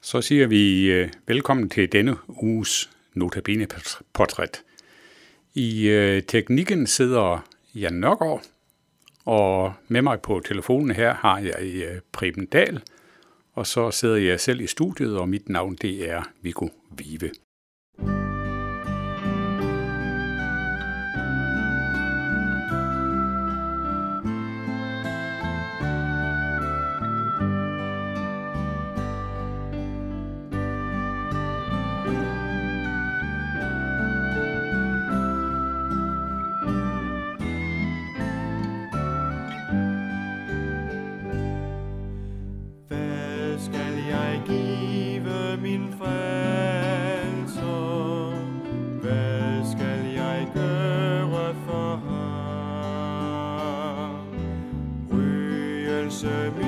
Så siger vi øh, velkommen til denne uges Notabene-portræt. I øh, teknikken sidder Jan Nørgaard, og med mig på telefonen her har jeg øh, Preben Dahl, og så sidder jeg selv i studiet, og mit navn det er Viggo Vive. se mi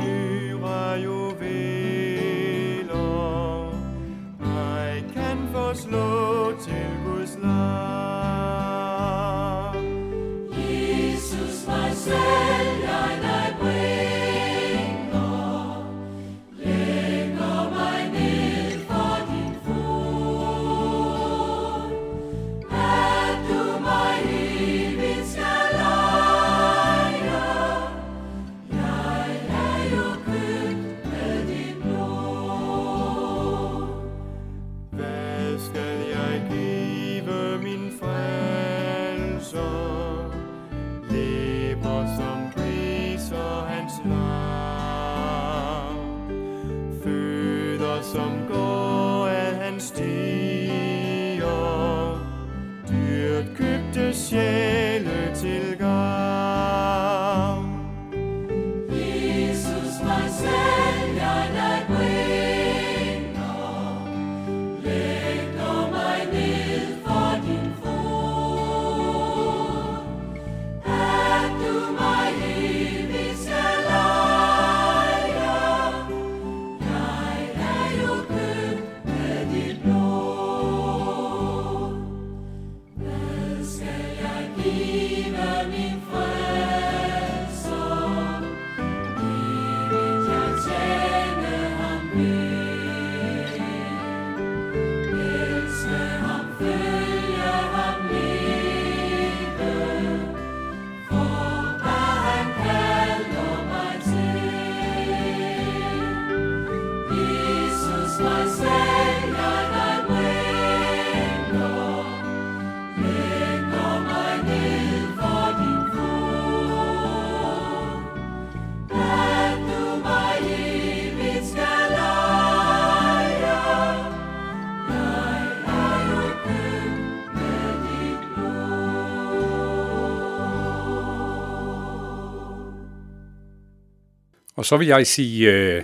Og så vil jeg sige øh,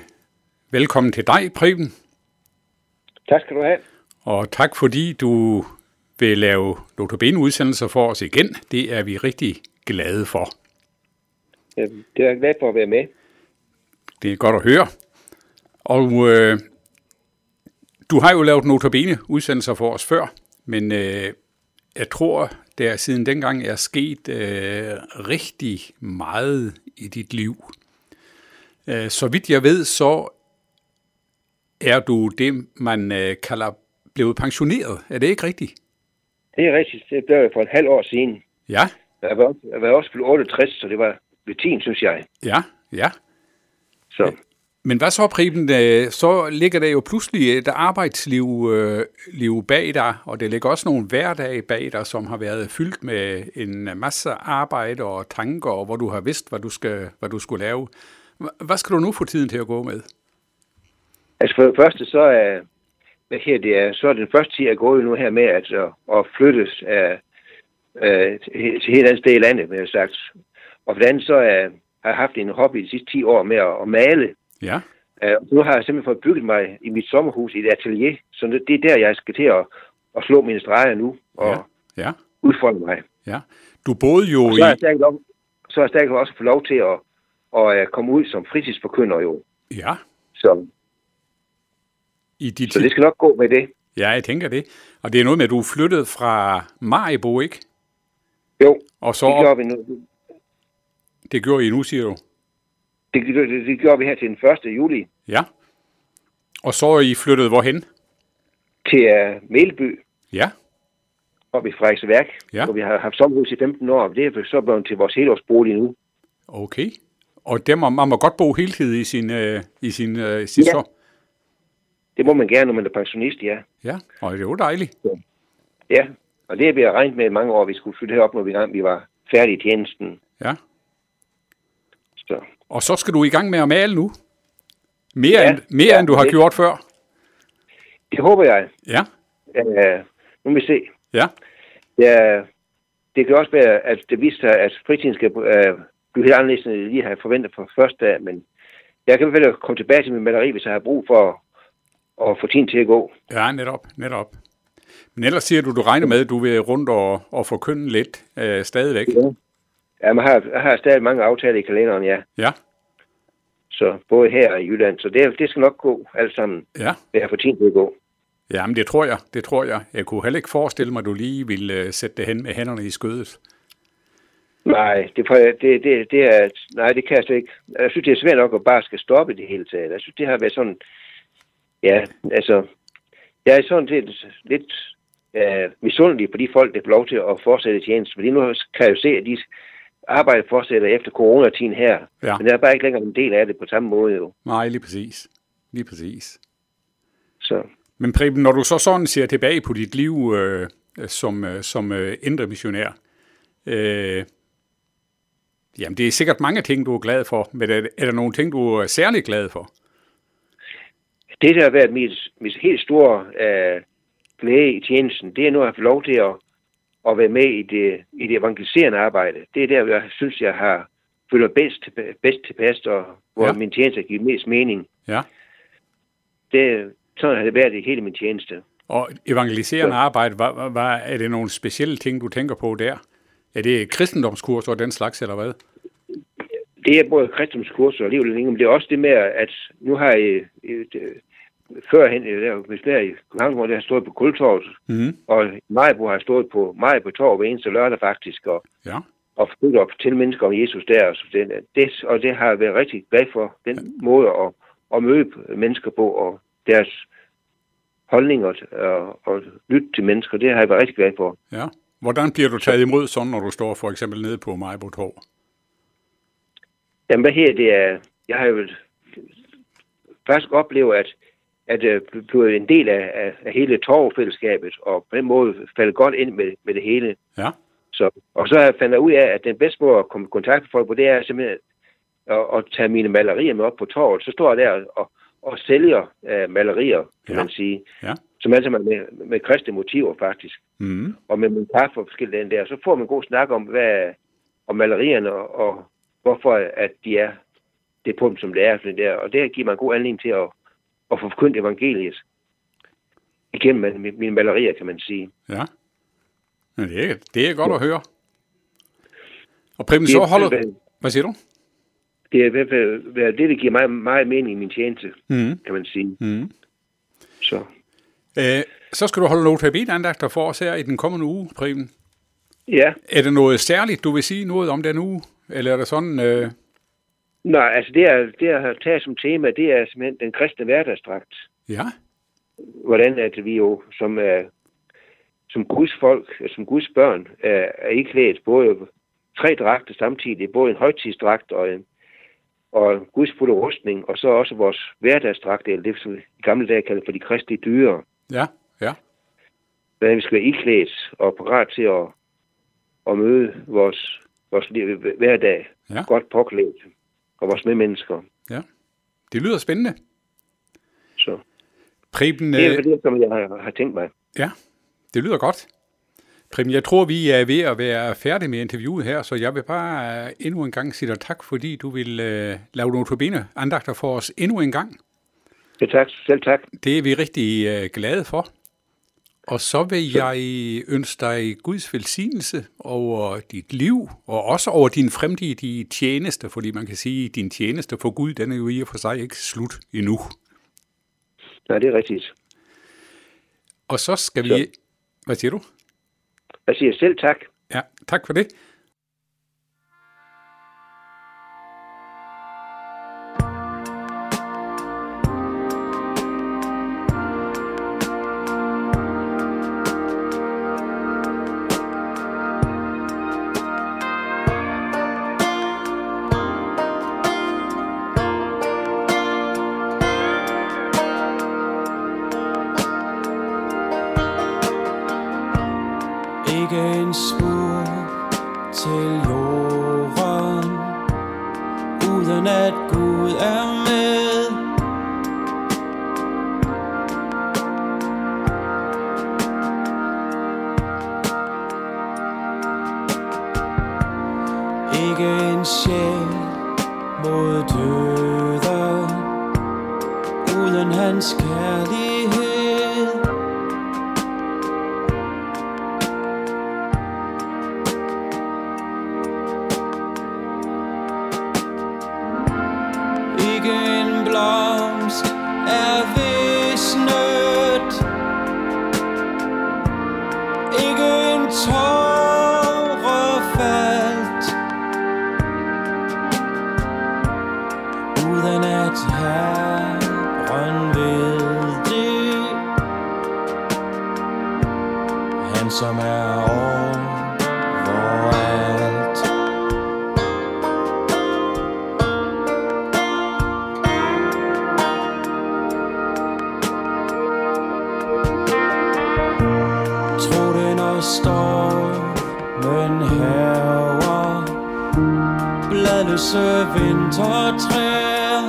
velkommen til dig, Preben, Tak skal du have. og tak fordi du vil lave Notabene-udsendelser for os igen. Det er vi rigtig glade for. Øhm, Det er jeg glad for at være med. Det er godt at høre. Og øh, du har jo lavet Notabene udsendelser for os før, men øh, jeg tror, der siden dengang er sket øh, rigtig meget i dit liv. Øh, så vidt jeg ved, så er du det, man øh, kalder blevet pensioneret. Er det ikke rigtigt? Det er rigtigt. Det blev jeg for et halvt år siden. Ja, Jeg var, også- jeg var også blevet 68, så det var ved 10, synes jeg. ja, ja. Så Men hvad så, Preben? Øh, Så ligger der jo pludselig et arbejdsliv øh, liv bag dig, og det ligger også nogle hverdage bag dig, som har været fyldt med en masse arbejde og tanker, og hvor du har vidst, hvad du, skal, hvad du skulle lave. Hva- Hvad skal du nu få tiden til at gå med? Altså for det første, så er, hvad her det er, så er den første tid, jeg går nu her med at, at, flyttes af, af, til helt andet sted i landet, vil jeg sagt. Og for det andet, så er, har jeg haft en hobby de sidste 10 år med at, at male. Ja, Uh, nu har jeg simpelthen fået bygget mig i mit sommerhus i et atelier, så det, det er der, jeg skal til at, at slå mine streger nu og ja, ja, udfolde mig. ja. Du boede jo Og så er i... jeg stadig, lov, så er jeg stadig også få lov til at, at, at komme ud som fritidsforkynder jo. Ja, Så, i dit... så det skal nok gå med det. Ja, jeg tænker det. Og det er noget med, at du er flyttet fra Maribo, ikke? Jo, Og så det gjorde vi nu. det gjorde I nu, siger du? Det, det, det, det gjorde vi her til den 1. juli. Ja. Og så er I flyttet hvorhen? til uh, Melby, Ja, oppe i Frederiksværk, Ja. hvor vi har haft sommerhus i 15 år. Det er så blevet til vores helårsbolig nu. okay. Og der må, man må godt bo heltid i sin, øh, i sin, øh, sit Ja. så. Det må man gerne, når man er pensionist, ja. Ja, og det er jo dejligt. Ja, og det har vi regnet med i mange år, vi skulle flytte herop, når vi, gang, vi var færdige i tjenesten. Ja. Så Og så skal du i gang med at male nu. Mere, Ja, end, mere ja, end du har det- gjort før. det håber jeg. Ja, Uh, nu må vi se. ja, Ja, det kan også være, at det viser sig, at fritiden skal uh, blive helt anderledes, end jeg lige har forventet fra første dag, men jeg kan i hvert fald komme tilbage til min maleri, hvis jeg har brug for at få tiden til at gå. ja, netop, netop. Men ellers siger du, du regner med, at du vil rundt og, og forkynde lidt øh, stadigvæk. Ja. Ja, man har, jeg har stadig mange aftaler i kalenderen, ja. Ja, Så både her og i Jylland. Så det, det skal nok gå alt sammen, ja. ved at få tiden til at gå. Ja, men det tror jeg, det tror jeg. Jeg kunne heller ikke forestille mig, at du lige ville øh, sætte det hen med hænderne i skødet. Nej, det, det, det, det er, nej, det kan jeg slet ikke. Jeg synes, det er svært nok at bare skal stoppe det hele taget. Jeg synes, det har været sådan, ja, altså, jeg er sådan set lidt øh, misundelig på de folk, der får lov til at fortsætte tjeneste. Fordi nu kan jeg jo se, at de arbejde fortsætter efter coronatiden her. Ja. Men jeg er bare ikke længere en del af det på samme måde jo. Nej, lige præcis. Lige præcis. Så Men Preben, når du så sådan ser tilbage på dit liv øh, som, øh, som øh, indre missionær, øh, jamen det er sikkert mange ting, du er glad for, men er, er der nogle ting, du er særlig glad for? Det, der har været mit, mit helt store øh, glæde i tjenesten, det er nu at få lov til at, at være med i det, i det evangeliserende arbejde. Det er der, jeg synes, jeg har føler bedst, til- bedst tilpas, og hvor Ja. ja. min tjeneste giver mest mening. Ja. Det, sådan har det været i hele min tjeneste. Og evangeliserende arbejde, hvad, hvad, hvad, er det nogle specielle ting, du tænker på der? Er det kristendomskurser og den slags, eller hvad? Det er både kristendomskurser og livet men det er også det med, at nu har jeg et, førhen, der hvis der i København, hvor jeg har stået på Kultorvet, Mm. og Majbo har stået på Majbo Torv hver eneste lørdag faktisk, og Ja. og forsøgt at fortælle mennesker om Jesus der. Så det, det, og det har jeg været rigtig glad for, den måde at, at møde mennesker på, og deres holdninger og, og lytte til mennesker, det har jeg været rigtig glad for. ja. Hvordan bliver du taget imod sådan, når du står for eksempel nede på Majbo Torv? Jamen, hvad her, det er, jeg har jo faktisk oplevet, at, at jeg blev en del af, af, af hele torvfællesskabet, og på den måde faldt godt ind med, med det hele. Ja. Så, og så har jeg fandt ud af, at den bedste måde at komme i kontakt med folk på, det er simpelthen at, at tage mine malerier med op på torvet. Så står jeg der og, og sælger uh, malerier, kan Ja. man sige, Ja. som alle sammen er med, med kristne motiver faktisk. Mm. Og med min kaffe og forskellige der, så får man en god snak om, hvad, om malerierne og hvorfor at de er det punkt, som det er. Sådan der. Og det giver mig en god anledning til at, at få forkyndt evangeliet igennem mine, malerier, kan man sige. Ja. ja det, er, det er godt at høre. Og Preben, Det så er- holder... Hvad siger du? Det er i hvert fald det, der giver mig meget mening i min tjeneste, Mm. kan man sige. Mm. Så Øh, så skal du holde notabene-andagter for os her i den kommende uge, Preben. ja, Er det noget særligt, du vil sige noget om den uge? Eller er det sådan... Øh... Nej, altså det, er, det jeg har taget som tema, det er simpelthen den kristne hverdagsdragt. Ja, Hvordan at vi jo som, uh, som Guds folk, øh, som Guds børn, uh, er iklædt både tre dragter samtidig, både en højtidsdragt og en og Guds fulde rustning, og så også vores hverdagsdragt, eller det, som i gamle dage kalder for de kristne dyre. ja, ja. Hvordan vi skal være iklædt og parat til at, at møde vores, vores liv hver dag. Ja. Godt påklædt. Og vores medmennesker. Det lyder spændende. Så Preben, det er øh, det, som jeg har, har tænkt mig. ja, det lyder godt. Preben, jeg tror, vi er ved at være færdige med interviewet her, så jeg vil bare øh, endnu en gang sige dig tak, fordi du vil øh, lave notabene andagter for os endnu en gang. Ja, tak. Selv tak. Det er vi rigtig øh, glade for. Og så vil jeg ønske dig Guds velsignelse over dit liv, og også over din fremtidige tjeneste, fordi man kan sige, at din tjeneste for Gud, den er jo i og for sig ikke slut endnu. Nej, det er rigtigt. Og så skal vi... Så. Hvad siger du? Jeg siger selv tak. Ja, tak for det. Lægge en sjæl mod døden. Uden hans kærlighed forstår Men haver Bladløse vintertræer.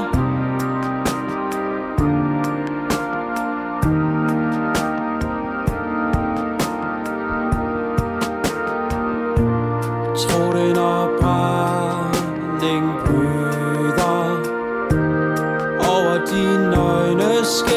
Tro det når brænding Over de nøgne skæld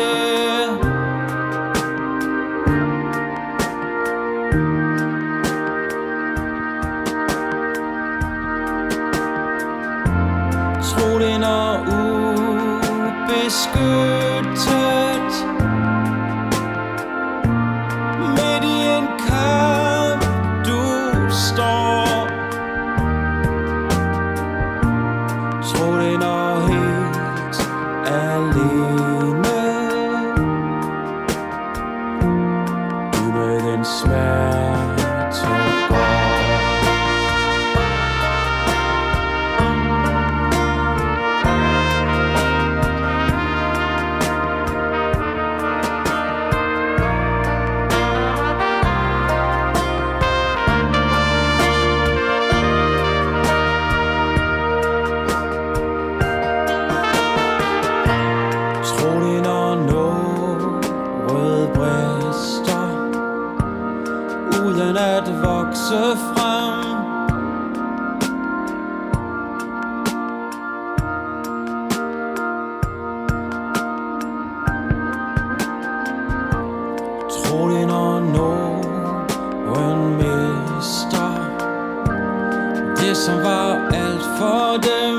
som var alt for the.